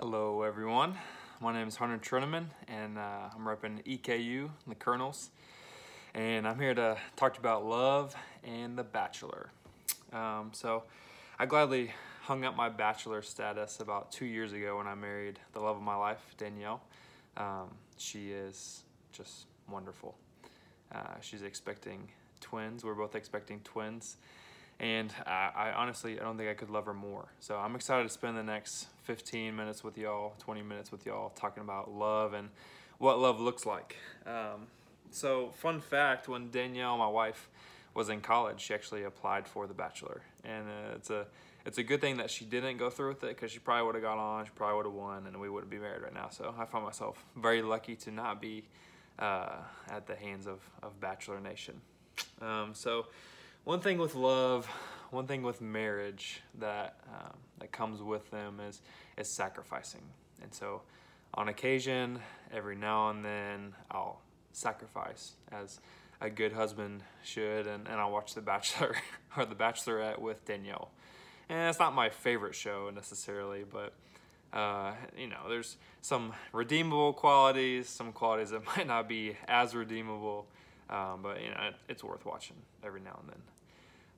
Hello, everyone. My name is Hunter Trenaman, and uh, I'm repping EKU, the Colonels. And I'm here to talk to you about love and The Bachelor. Um, so, I gladly hung up my bachelor status about two years ago when I married the love of my life, Danielle. Um, she is just wonderful. Uh, she's expecting twins. We're both expecting twins and I, I, honestly I don't think I could love her more. So I'm excited to spend the next 15 minutes with y'all, 20 minutes with y'all, talking about love and what love looks like. Um, so fun fact: when Danielle, my wife, was in college, she actually applied for The Bachelor, and uh, it's a it's a good thing that she didn't go through with it because she probably would have got on, she probably would have won, and we wouldn't be married right now. So I find myself very lucky to not be uh, at the hands of, of Bachelor Nation. Um, so one thing with love, one thing with marriage that um, that comes with them is is sacrificing. And so, on occasion, every now and then, I'll sacrifice as a good husband should, and, and I'll watch The Bachelor or The Bachelorette with Danielle. And it's not my favorite show necessarily, but uh, you know, there's some redeemable qualities, some qualities that might not be as redeemable, um, but you know, it, it's worth watching every now and then.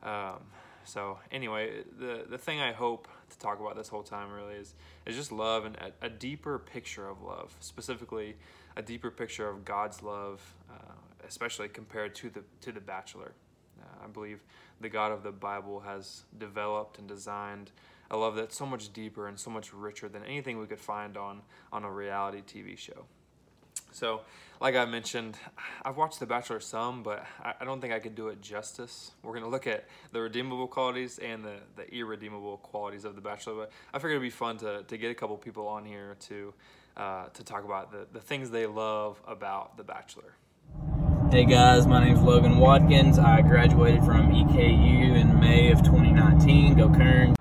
Um, so anyway, the the thing I hope to talk about this whole time really is is just love and a, a deeper picture of love, specifically a deeper picture of God's love, uh, especially compared to the to the Bachelor. Uh, I believe the God of the Bible has developed and designed a love that's so much deeper and so much richer than anything we could find on on a reality TV show. So, like I mentioned, I've watched The Bachelor some, but I don't think I could do it justice. We're going to look at the redeemable qualities and the, the irredeemable qualities of The Bachelor, but I figured it'd be fun to, to get a couple people on here to, uh, to talk about the, the things they love about The Bachelor. Hey guys, my name is Logan Watkins. I graduated from EKU in May of 2019. Go Kern.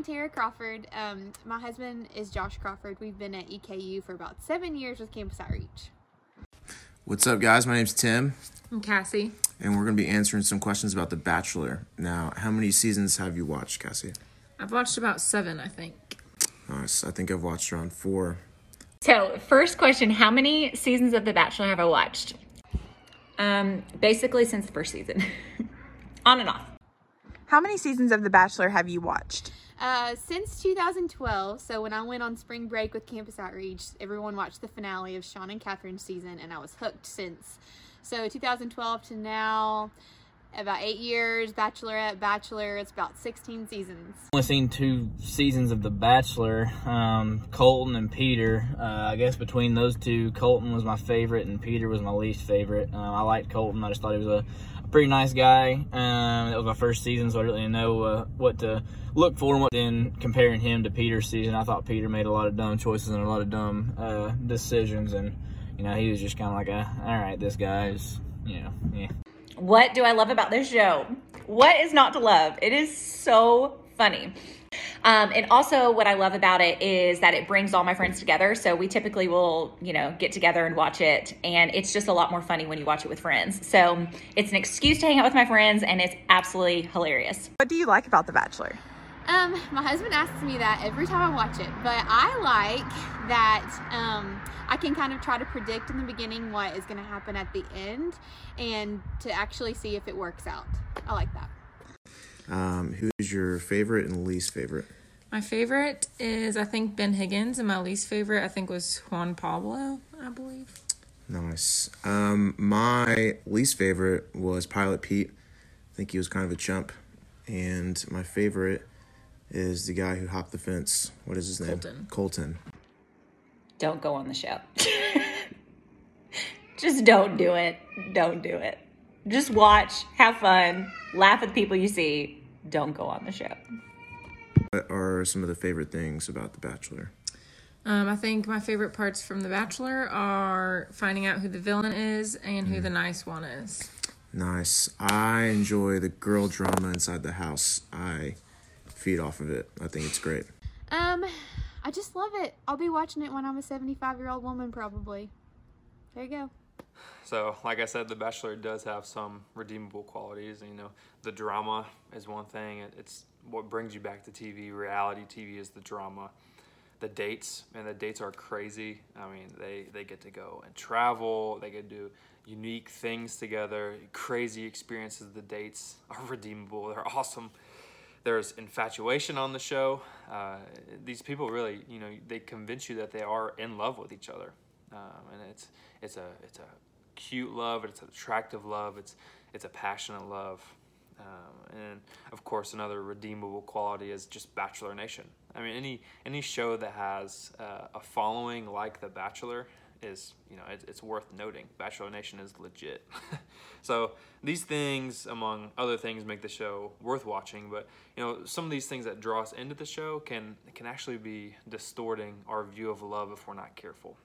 I'm Tara Crawford. Um, my husband is Josh Crawford. We've been at EKU for about seven years with Campus Outreach. What's up, guys? My name's Tim. I'm Cassie. And we're going to be answering some questions about The Bachelor. Now, how many seasons have you watched, Cassie? I've watched about seven, I think. Nice. I think I've watched around four. So, first question How many seasons of The Bachelor have I watched? Um, basically, since the first season, on and off. How many seasons of The Bachelor have you watched? Uh, since 2012, so when I went on spring break with Campus Outreach, everyone watched the finale of Sean and Catherine's season, and I was hooked since. So 2012 to now, about eight years, Bachelorette, Bachelor, it's about 16 seasons. Only seen two seasons of The Bachelor, um, Colton and Peter. Uh, I guess between those two, Colton was my favorite and Peter was my least favorite. Uh, I liked Colton, I just thought he was a pretty nice guy. Um, it was my first season, so I didn't know uh, what to look for him. Then comparing him to Peter's season, I thought Peter made a lot of dumb choices and a lot of dumb uh, decisions, and you know he was just kind of like a, all right, this guy's, you know, yeah. What do I love about this show? What is not to love? It is so funny. Um, and also, what I love about it is that it brings all my friends together. So we typically will, you know, get together and watch it, and it's just a lot more funny when you watch it with friends. So it's an excuse to hang out with my friends, and it's absolutely hilarious. What do you like about The Bachelor? Um, my husband asks me that every time I watch it, but I like that um, I can kind of try to predict in the beginning what is going to happen at the end and to actually see if it works out. I like that. Um, who's your favorite and least favorite? My favorite is, I think, Ben Higgins, and my least favorite, I think, was Juan Pablo, I believe. Nice. Um, my least favorite was Pilot Pete. I think he was kind of a chump. And my favorite is the guy who hopped the fence. What is his name? Colton. Colton. Don't go on the show. Just don't do it. Don't do it. Just watch, have fun, laugh at the people you see. Don't go on the show. What are some of the favorite things about The Bachelor? Um, I think my favorite parts from The Bachelor are finding out who the villain is and who mm. the nice one is. Nice. I enjoy the girl drama inside the house. I feed off of it. I think it's great. Um, I just love it. I'll be watching it when I'm a 75 year old woman, probably. There you go. So, like I said, The Bachelor does have some redeemable qualities. You know, the drama is one thing. It's what brings you back to TV. Reality TV is the drama. the dates and the dates are crazy. I mean, they they get to go and travel. They get to do unique things together. Crazy experiences. The dates are redeemable. They're awesome. There's infatuation on the show. Uh, these people really, you know, they convince you that they are in love with each other, um, and it's it's a it's a cute love. It's attractive love. It's it's a passionate love. Um, and of course, another redeemable quality is just Bachelor Nation. I mean, any any show that has uh, a following like The Bachelor is, you know, it, it's worth noting. Bachelor Nation is legit. so these things, among other things, make the show worth watching. But you know, some of these things that draw us into the show can can actually be distorting our view of love if we're not careful.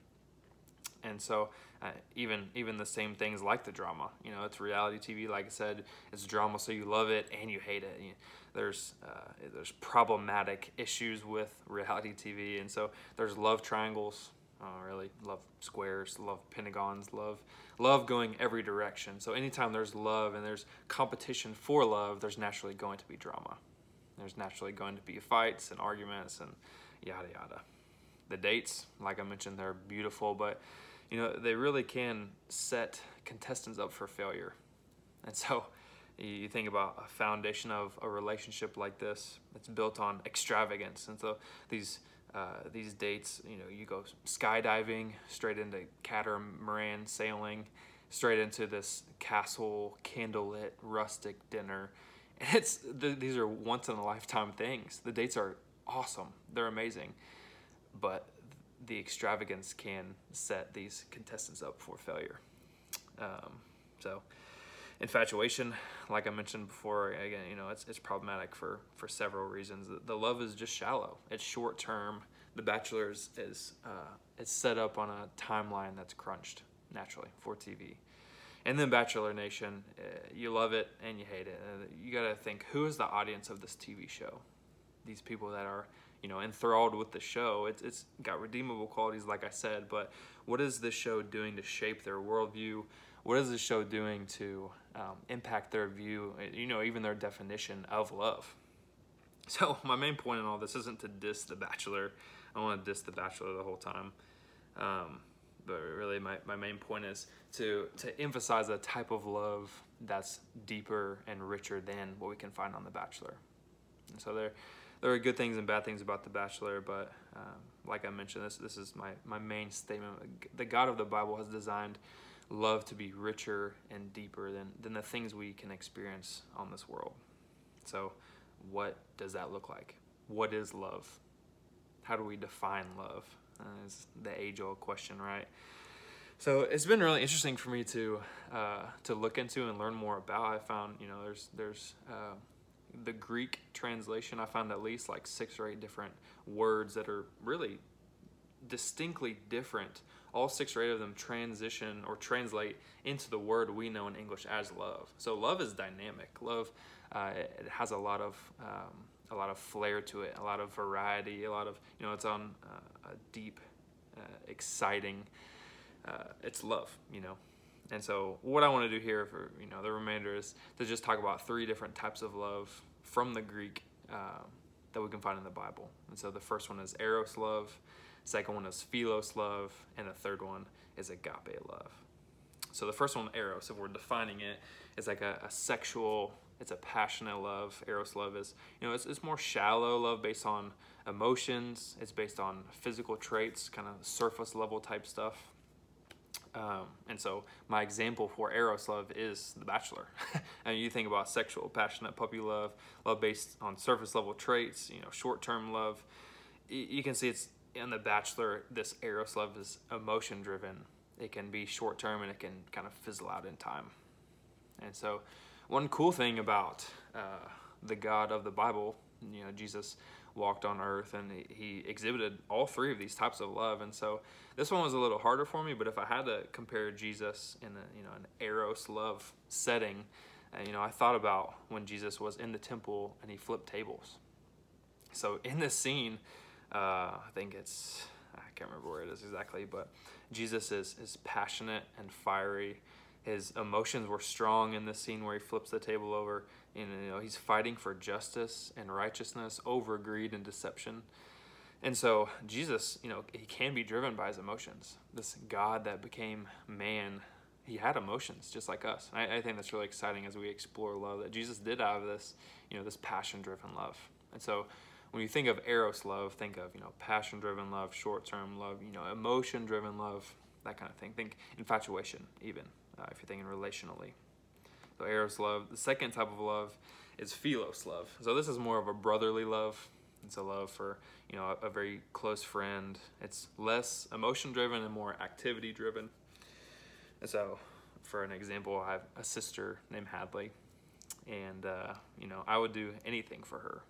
And so, even even the same things like the drama, you know, it's reality TV. Like I said, it's drama, so you love it and you hate it. You, there's uh, there's problematic issues with reality TV, and so there's love triangles. Uh, really love squares, love pentagons, love love going every direction. So anytime there's love and there's competition for love, there's naturally going to be drama. There's naturally going to be fights and arguments and yada yada. The dates, like I mentioned, they're beautiful, but you know they really can set contestants up for failure. And so you think about a foundation of a relationship like this it's built on extravagance. And so these uh, these dates you know you go skydiving straight into catamaran sailing straight into this castle candlelit rustic dinner. And it's th- these are once in a lifetime things. The dates are awesome. They're amazing. But the extravagance can set these contestants up for failure. Um, so infatuation like i mentioned before again you know it's, it's problematic for for several reasons. The, love is just shallow. It's short term. The bachelor's is uh, it's set up on a timeline that's crunched naturally for tv and then bachelor nation uh, you love it and you hate it. Uh, you got to think who is the audience of this tv show? These people that are you know enthralled with the show it's, it's got redeemable qualities like i said but what is this show doing to shape their worldview what is this show doing to um, impact their view, you know, even their definition of love? So my main point in all this isn't to diss The Bachelor. I want to diss The Bachelor the whole time. Um, but really my, my main point is to, to emphasize a type of love that's deeper and richer than what we can find on The Bachelor. And so there, there are good things and bad things about The Bachelor, but um, like I mentioned, this, this is my, my main statement. The God of the Bible has designed love to be richer and deeper than, than the things we can experience on this world. So, what does that look like? What is love? How do we define love? Uh, is the age old question, right? So it's been really interesting for me to uh, to look into and learn more about. I found you know there's there's uh, the Greek translation. I found at least like six or eight different words that are really distinctly different all six or eight of them transition or translate into the word we know in English as love. So love is dynamic. Love uh, it has a lot of um, a lot of flair to it, a lot of variety, a lot of you know it's on uh, a deep, uh, exciting. Uh, it's love, you know. And so what I want to do here for you know the remainder is to just talk about three different types of love from the Greek uh, that we can find in the Bible. And so the first one is eros love. Second one is philos love, and the third one is agape love. So the first one, eros, if we're defining it, is like a, a sexual, it's a passionate love. Eros love is, you know, it's, it's more shallow love based on emotions. It's based on physical traits, kind of surface level type stuff. Um, and so my example for eros love is The Bachelor. and you think about sexual, passionate puppy love, love based on surface level traits, you know, short term love. You can see it's in The Bachelor, this Eros love is emotion driven. It can be short term and it can kind of fizzle out in time. And so, one cool thing about uh, the God of the Bible, you know, Jesus walked on earth and he, exhibited all three of these types of love. And so, this one was a little harder for me, but if I had to compare Jesus in a, you know, an Eros love setting, uh, you know, I thought about when Jesus was in the temple and he flipped tables. So, in this scene, uh, I think it's I can't remember where it is exactly, but Jesus is is passionate and fiery. His emotions were strong in the scene where he flips the table over. And, you know, he's fighting for justice and righteousness over greed and deception. And so Jesus, you know, he can be driven by his emotions. This God that became man, he had emotions just like us. I, I think that's really exciting as we explore love that Jesus did out of this, you know, this passion-driven love. And so when you think of eros love, think of you know passion-driven love, short-term love, you know, emotion-driven love, that kind of thing. Think infatuation, even uh, if you're thinking relationally. So eros love. The second type of love is philos love. So this is more of a brotherly love. It's a love for you know a, a very close friend. It's less emotion driven and more activity driven. And so, for an example, I have a sister named Hadley, and uh, you know I would do anything for her,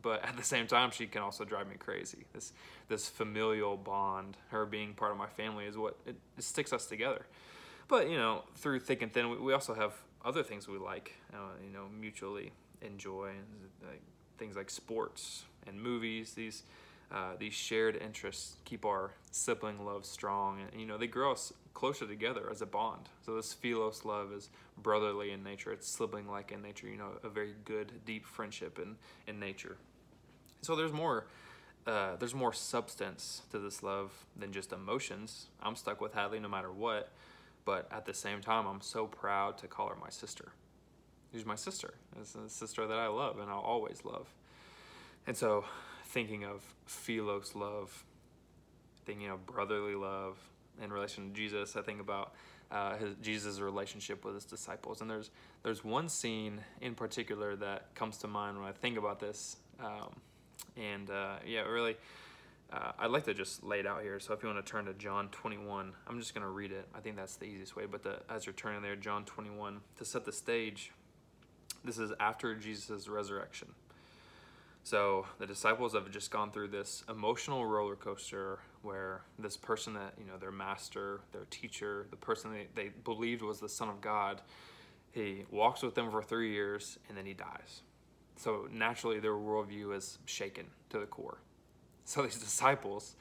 but at the same time she can also drive me crazy. This this familial bond, her being part of my family, is what it, it sticks us together. But you know, through thick and thin, we, we also have other things we like, uh, you know, mutually enjoy, like things like sports and movies. These uh, these shared interests keep our sibling love strong, and you know they grow us closer together as a bond. So this philos love is brotherly in nature; it's sibling-like in nature. You know, a very good, deep friendship in in nature. So there's more. Uh, there's more substance to this love than just emotions. I'm stuck with Hadley no matter what, but at the same time, I'm so proud to call her my sister. She's my sister. It's a sister that I love and I'll always love. And so, thinking of philos love, thinking of brotherly love in relation to Jesus, I think about uh, his, Jesus' relationship with his disciples. And there's there's one scene in particular that comes to mind when I think about this. Um, and uh, yeah, really, uh, I'd like to just lay it out here. So if you want to turn to John 21, I'm just going to read it. I think that's the easiest way. But the, as you're turning there, John 21, to set the stage, this is after Jesus' resurrection. So the disciples have just gone through this emotional roller coaster where this person that, you know, their master, their teacher, the person they, they believed was the Son of God, he walks with them for three years and then he dies. So naturally, their worldview is shaken to the core. So these disciples,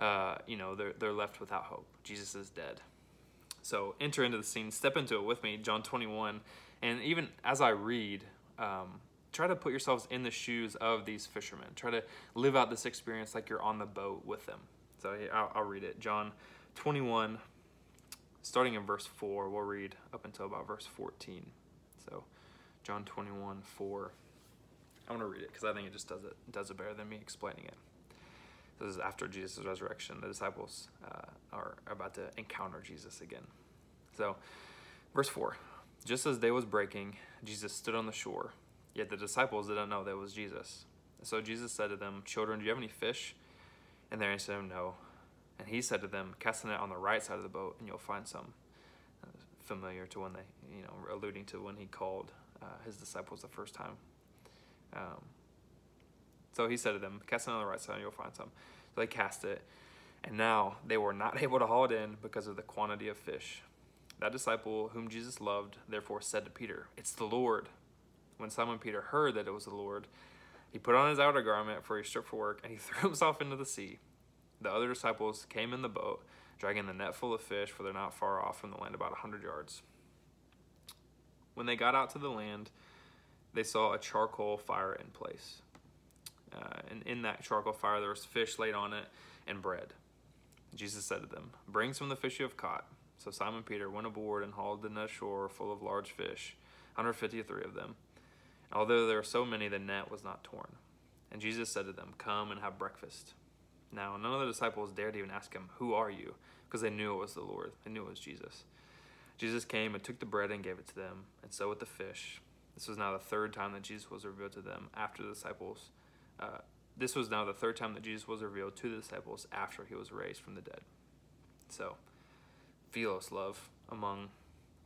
uh, you know, they're, they're left without hope. Jesus is dead. So enter into the scene, step into it with me, John 21. And even as I read, um, try to put yourselves in the shoes of these fishermen. Try to live out this experience like you're on the boat with them. So I'll, I'll read it. John 21, starting in verse 4, we'll read up until about verse 14. So John 21, 4. I want to read it because I think it just does it does it better than me explaining it. This is after Jesus' resurrection. The disciples uh, are about to encounter Jesus again. So, verse 4 Just as day was breaking, Jesus stood on the shore, yet the disciples didn't know that it was Jesus. So Jesus said to them, Children, do you have any fish? And they answered him, No. And he said to them, Cast the net on the right side of the boat, and you'll find some. Familiar to when they, you know, alluding to when he called uh, his disciples the first time. Um, so he said to them, Cast it on the right side, and you'll find some. So they cast it, and now they were not able to haul it in because of the quantity of fish. That disciple whom Jesus loved therefore said to Peter, It's the Lord. When Simon Peter heard that it was the Lord, he put on his outer garment, for he stripped for work, and he threw himself into the sea. The other disciples came in the boat, dragging the net full of fish, for they're not far off from the land, about a hundred yards. When they got out to the land, they saw a charcoal fire in place. Uh, and in that charcoal fire, there was fish laid on it and bread. Jesus said to them, Bring some of the fish you have caught. So Simon Peter went aboard and hauled the net ashore full of large fish, 153 of them. Although there were so many, the net was not torn. And Jesus said to them, Come and have breakfast. Now, none of the disciples dared even ask him, Who are you? Because they knew it was the Lord. They knew it was Jesus. Jesus came and took the bread and gave it to them, and so with the fish. This was now the third time that Jesus was revealed to them after the disciples. Uh, this was now the third time that Jesus was revealed to the disciples after he was raised from the dead. So, philos love, among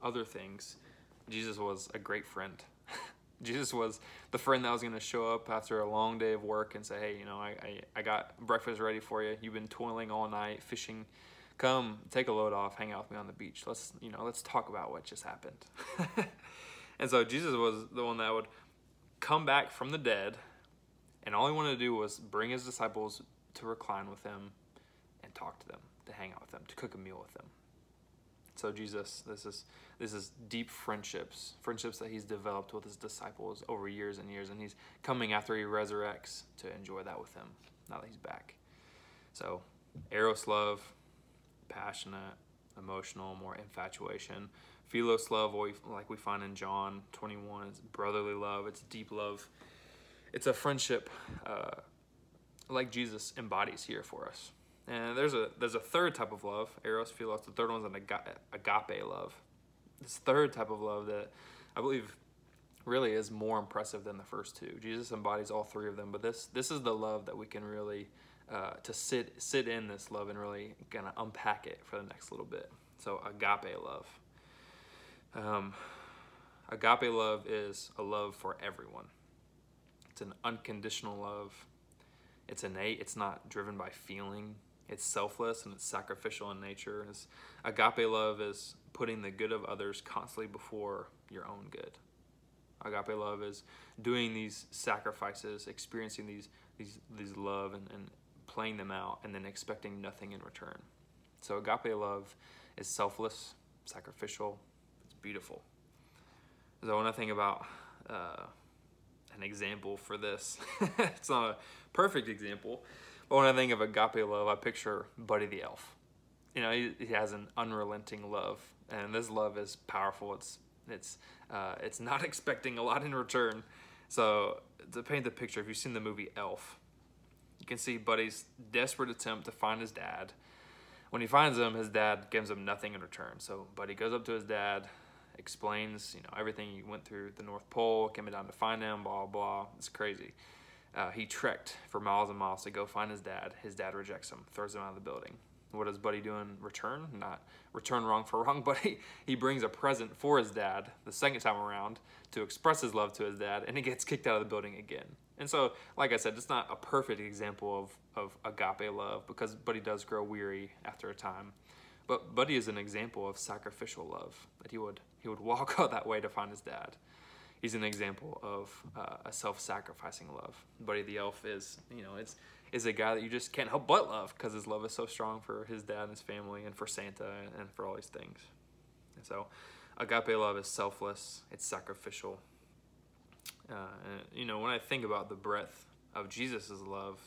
other things, Jesus was a great friend. Jesus was the friend that was going to show up after a long day of work and say, Hey, you know, I, I, I got breakfast ready for you. You've been toiling all night, fishing. Come, take a load off, hang out with me on the beach. Let's, you know, let's talk about what just happened. and so Jesus was the one that would come back from the dead, and all he wanted to do was bring his disciples to recline with him and talk to them, to hang out with them, to cook a meal with them. So Jesus, this is this is deep friendships, friendships that he's developed with his disciples over years and years, and he's coming after he resurrects to enjoy that with them now that he's back. So, eros love, passionate, emotional, more infatuation. Philos love, like we find in John 21, is brotherly love. It's deep love. It's a friendship uh, like Jesus embodies here for us. And there's a there's a third type of love, eros, philos. The third one's an agape love. This third type of love that I believe really is more impressive than the first two. Jesus embodies all three of them, but this this is the love that we can really uh, to sit sit in this love and really kind of unpack it for the next little bit. So agape love. Um, agape love is a love for everyone. It's an unconditional love. It's innate. It's not driven by feeling. It's selfless and it's sacrificial in nature. It's, agape love is putting the good of others constantly before your own good. Agape love is doing these sacrifices, experiencing these these these love and, and playing them out and then expecting nothing in return. So agape love is selfless, sacrificial, it's beautiful. So when I think about uh, an example for this, it's not a perfect example, but when I think of agape love, I picture Buddy the Elf. You know, he, he has an unrelenting love, and this love is powerful. It's it's uh, it's not expecting a lot in return. So to paint the picture, if you've seen the movie Elf, you can see Buddy's desperate attempt to find his dad. When he finds him, his dad gives him nothing in return. So Buddy goes up to his dad, explains, you know, everything he went through the North Pole, came down to find him, blah blah. It's crazy. Uh, he trekked for miles and miles to go find his dad. His dad rejects him, throws him out of the building. What does Buddy do in return? Not return wrong for wrong, but he, he brings a present for his dad the second time around to express his love to his dad, and he gets kicked out of the building again. And so, like I said, it's not a perfect example of, of agape love because Buddy does grow weary after a time. But Buddy is an example of sacrificial love that he would he would walk out that way to find his dad. He's an example of uh, a self-sacrificing love. Buddy the elf is, you know, it's is a guy that you just can't help but love because his love is so strong for his dad and his family and for Santa and for all these things. And so, agape love is selfless, it's sacrificial. Uh, and, you know, when I think about the breadth of Jesus' love,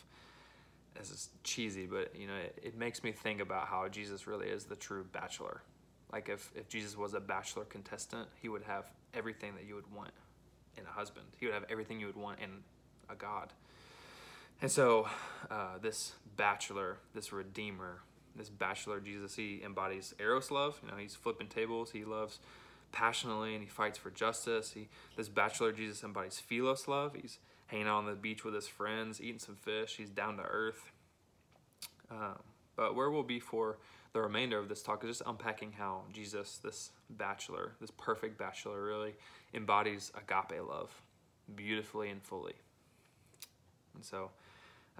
this is cheesy, but you know, it, it makes me think about how Jesus really is the true bachelor. Like if, if Jesus was a bachelor contestant, he would have everything that you would want in a husband. He would have everything you would want in a God. And so, uh, this bachelor, this redeemer, this bachelor Jesus, he embodies eros love. You know, he's flipping tables. He loves passionately and he fights for justice. He, this bachelor Jesus embodies philos love. He's hanging out on the beach with his friends, eating some fish. He's down to earth. Um, but where we'll be for the remainder of this talk is just unpacking how Jesus, this bachelor, this perfect bachelor, really embodies agape love beautifully and fully. And so,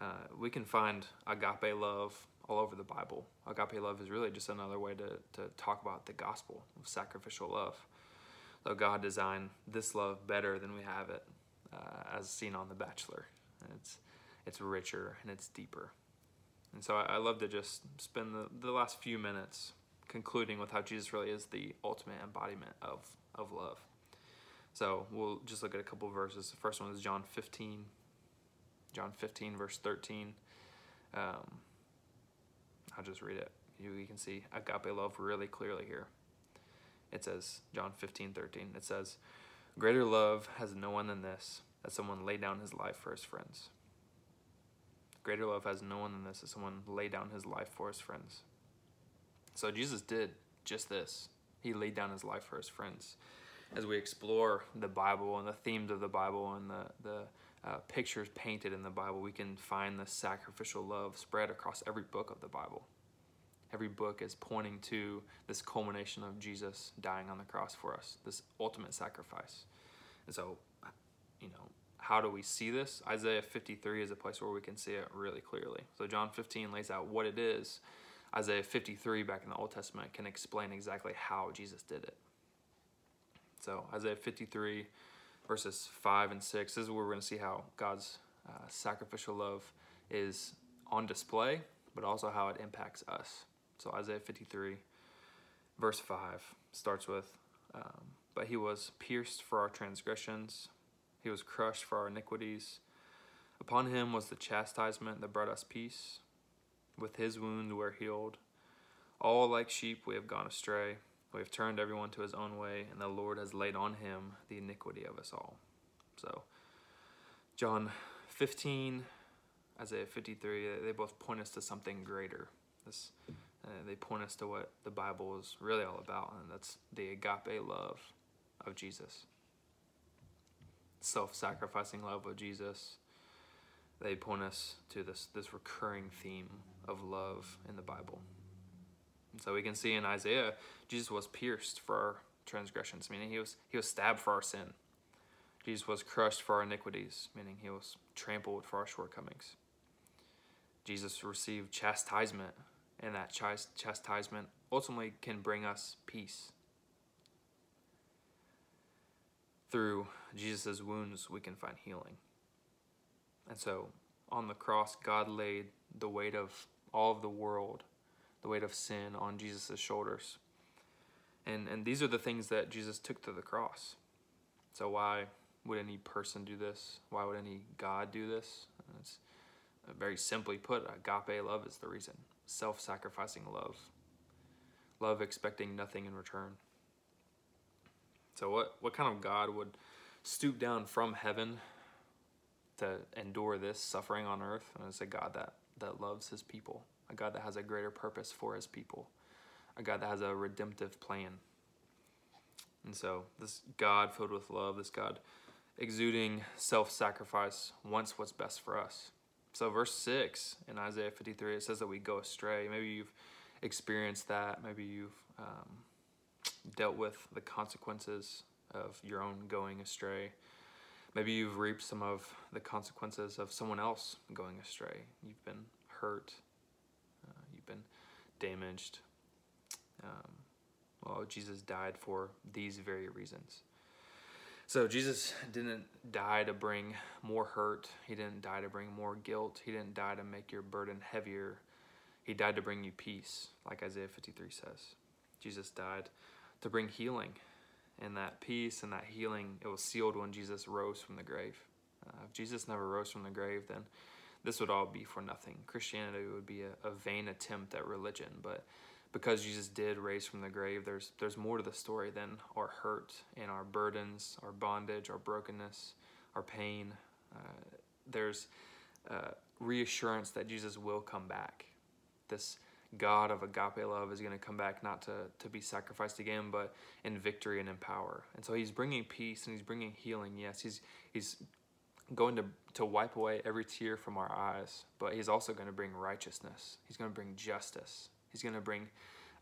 uh, we can find agape love all over the Bible. Agape love is really just another way to, to talk about the gospel of sacrificial love. So God designed this love better than we have it, uh, as seen on The Bachelor. And it's it's richer and it's deeper. And so I, I love to just spend the, the last few minutes concluding with how Jesus really is the ultimate embodiment of, of love. So we'll just look at a couple verses. The first one is John 15, John 15, verse 13. Um, I'll just read it. You, you can see agape love really clearly here. It says, John 15, 13, it says, Greater love has no one than this, that someone lay down his life for his friends. Greater love has no one than this, that someone lay down his life for his friends. So Jesus did just this. He laid down his life for his friends. As we explore the Bible and the themes of the Bible and the, the uh, pictures painted in the Bible, we can find the sacrificial love spread across every book of the Bible. Every book is pointing to this culmination of Jesus dying on the cross for us, this ultimate sacrifice. And so, you know, how do we see this? Isaiah 53 is a place where we can see it really clearly. So, John 15 lays out what it is. Isaiah 53 back in the Old Testament can explain exactly how Jesus did it. So, Isaiah 53 verses 5 and 6. This is where we're going to see how God's uh, sacrificial love is on display, but also how it impacts us. So, Isaiah 53, verse 5 starts with um, But he was pierced for our transgressions, he was crushed for our iniquities. Upon him was the chastisement that brought us peace, With his wound we're healed. All like sheep we have gone astray. We have turned everyone to his own way, and the Lord has laid on him the iniquity of us all. So, John 15, Isaiah 53, they both point us to something greater. This, uh, they point us to what the Bible is really all about, and that's the agape love of Jesus. Self sacrificing love of Jesus. They point us to this, this recurring theme of love in the Bible. And so we can see in Isaiah, Jesus was pierced for our transgressions, meaning he was, he was stabbed for our sin. Jesus was crushed for our iniquities, meaning he was trampled for our shortcomings. Jesus received chastisement, and that chas- chastisement ultimately can bring us peace. Through Jesus' wounds, we can find healing. And so on the cross, God laid the weight of all of the world, the weight of sin on Jesus' shoulders. And, and these are the things that Jesus took to the cross. So, why would any person do this? Why would any God do this? It's uh, very simply put, agape love is the reason. Self sacrificing love. Love expecting nothing in return. So, what, what kind of God would stoop down from heaven to endure this suffering on earth? And it's a God that, that loves his people, a God that has a greater purpose for his people, a God that has a redemptive plan. And so, this God filled with love, this God exuding self sacrifice, wants what's best for us. So, verse 6 in Isaiah 53, it says that we go astray. Maybe you've experienced that. Maybe you've um, dealt with the consequences of your own going astray. Maybe you've reaped some of the consequences of someone else going astray. You've been hurt, uh, you've been damaged. Um, well, Jesus died for these very reasons. So Jesus didn't die to bring more hurt. He didn't die to bring more guilt. He didn't die to make your burden heavier. He died to bring you peace, like Isaiah 53 says. Jesus died to bring healing. And that peace and that healing, it was sealed when Jesus rose from the grave. Uh, if Jesus never rose from the grave, then this would all be for nothing. Christianity would be a, a vain attempt at religion, but because Jesus did raise from the grave, there's there's more to the story than our hurt and our burdens, our bondage, our brokenness, our pain. Uh, there's uh, reassurance that Jesus will come back. This God of agape love is going to come back not to, to be sacrificed again, but in victory and in power. And so he's bringing peace and he's bringing healing. Yes, he's he's going to, to wipe away every tear from our eyes, but he's also going to bring righteousness. He's going to bring justice. He's going to bring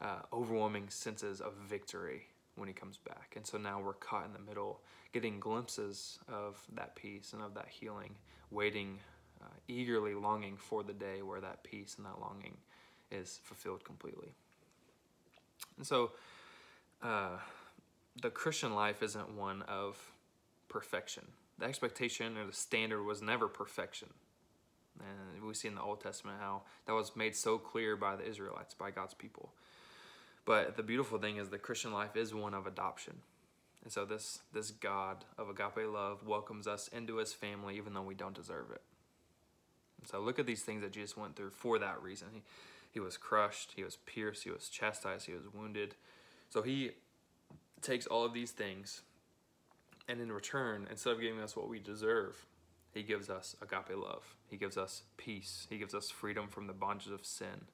uh, overwhelming senses of victory when he comes back. And so now we're caught in the middle, getting glimpses of that peace and of that healing, waiting, uh, eagerly longing for the day where that peace and that longing is fulfilled completely. And so uh, the Christian life isn't one of perfection. The expectation or the standard was never perfection. And we see in the Old Testament how that was made so clear by the Israelites, by God's people. But the beautiful thing is the Christian life is one of adoption. And so this this God of agape love welcomes us into his family even though we don't deserve it. And so look at these things that Jesus went through for that reason. He, he was crushed, he was pierced, he was chastised, he was wounded. So he takes all of these things and in return, instead of giving us what we deserve, he gives us agape love. He gives us peace. He gives us freedom from the bondages of sin.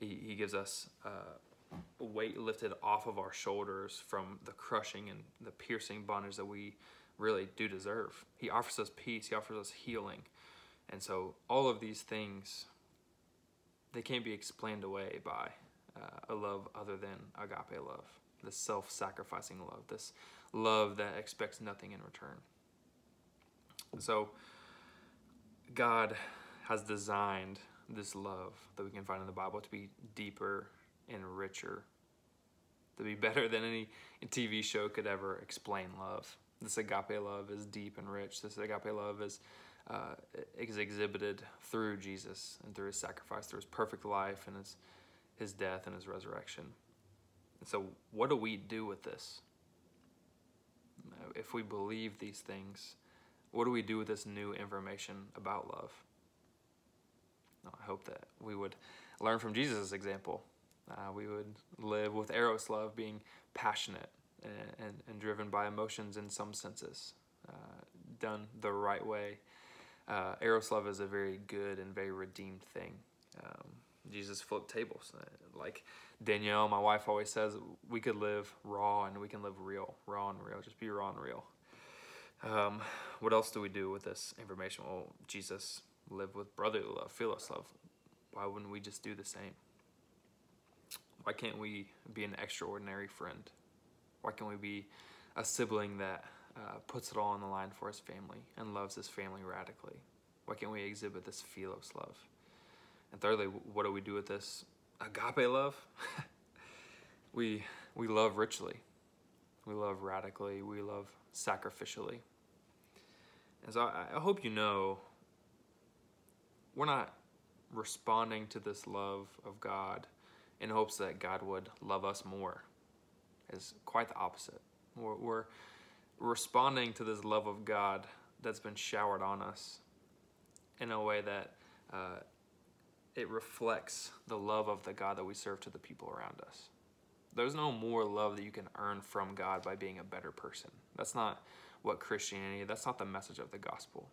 He, he gives us uh, weight lifted off of our shoulders from the crushing and the piercing bondage that we really do deserve. He offers us peace. He offers us healing. And so all of these things, they can't be explained away by uh, a love other than agape love, this self sacrificing love, this love that expects nothing in return. So, God has designed this love that we can find in the Bible to be deeper and richer, to be better than any TV show could ever explain love. This agape love is deep and rich. This agape love is uh, is exhibited through Jesus and through his sacrifice, through his perfect life and his his death and his resurrection. And so, what do we do with this? If we believe these things, what do we do with this new information about love? I hope that we would learn from Jesus' example. Uh, we would live with Eros love, being passionate and, and, and driven by emotions in some senses, uh, done the right way. Uh, Eros love is a very good and very redeemed thing. Um, Jesus flipped tables. Uh, Like Danielle, my wife, always says, we could live raw and we can live real. Raw and real. Just be raw and real. Um, what else do we do with this information? Well, Jesus lived with brotherly love, philos love. Why wouldn't we just do the same? Why can't we be an extraordinary friend? Why can't we be a sibling that uh, puts it all on the line for his family and loves his family radically? Why can't we exhibit this philos love? And thirdly, what do we do with this agape love? we we love richly. We love radically. We love sacrificially. And so I, I hope you know we're not responding to this love of God in hopes that God would love us more. It's quite the opposite. We're, we're responding to this love of God that's been showered on us in a way that uh, it reflects the love of the God that we serve to the people around us. There's no more love that you can earn from God by being a better person. That's not what Christianity, that's not the message of the gospel.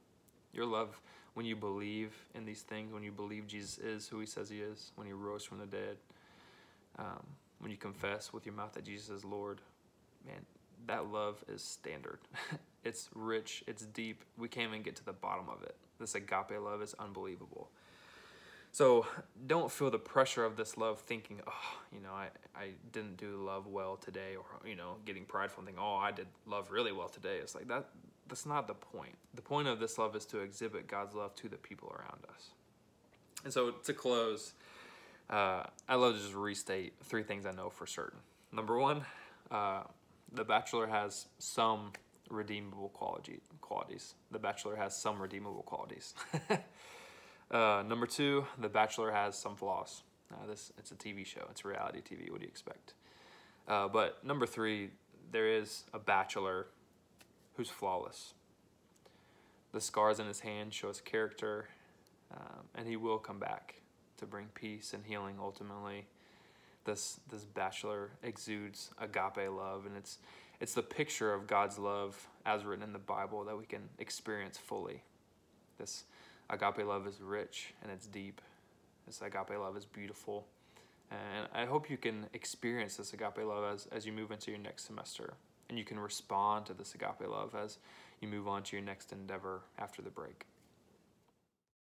Your love, when you believe in these things, when you believe Jesus is who he says he is, when he rose from the dead, um, when you confess with your mouth that Jesus is Lord, man, that love is standard. it's rich, it's deep. We can't even get to the bottom of it. This agape love is unbelievable. So don't feel the pressure of this love thinking, oh, you know, I, I didn't do love well today, or, you know, getting prideful and thinking, oh, I did love really well today. It's like that, that's not the point. The point of this love is to exhibit God's love to the people around us. And so to close, uh, I love to just restate three things I know for certain. Number one, uh, The Bachelor has some redeemable quality, qualities. The Bachelor has some redeemable qualities. Uh, number two, The Bachelor has some flaws. Uh, this it's a TV show. It's reality TV. What do you expect? Uh, but number three, there is a bachelor who's flawless. The scars in his hand show his character, um, and he will come back to bring peace and healing. Ultimately, this this bachelor exudes agape love, and it's it's the picture of God's love as written in the Bible that we can experience fully. This agape love is rich and it's deep. This agape love is beautiful. And I hope you can experience this agape love as, as you move into your next semester. And you can respond to this agape love as you move on to your next endeavor after the break.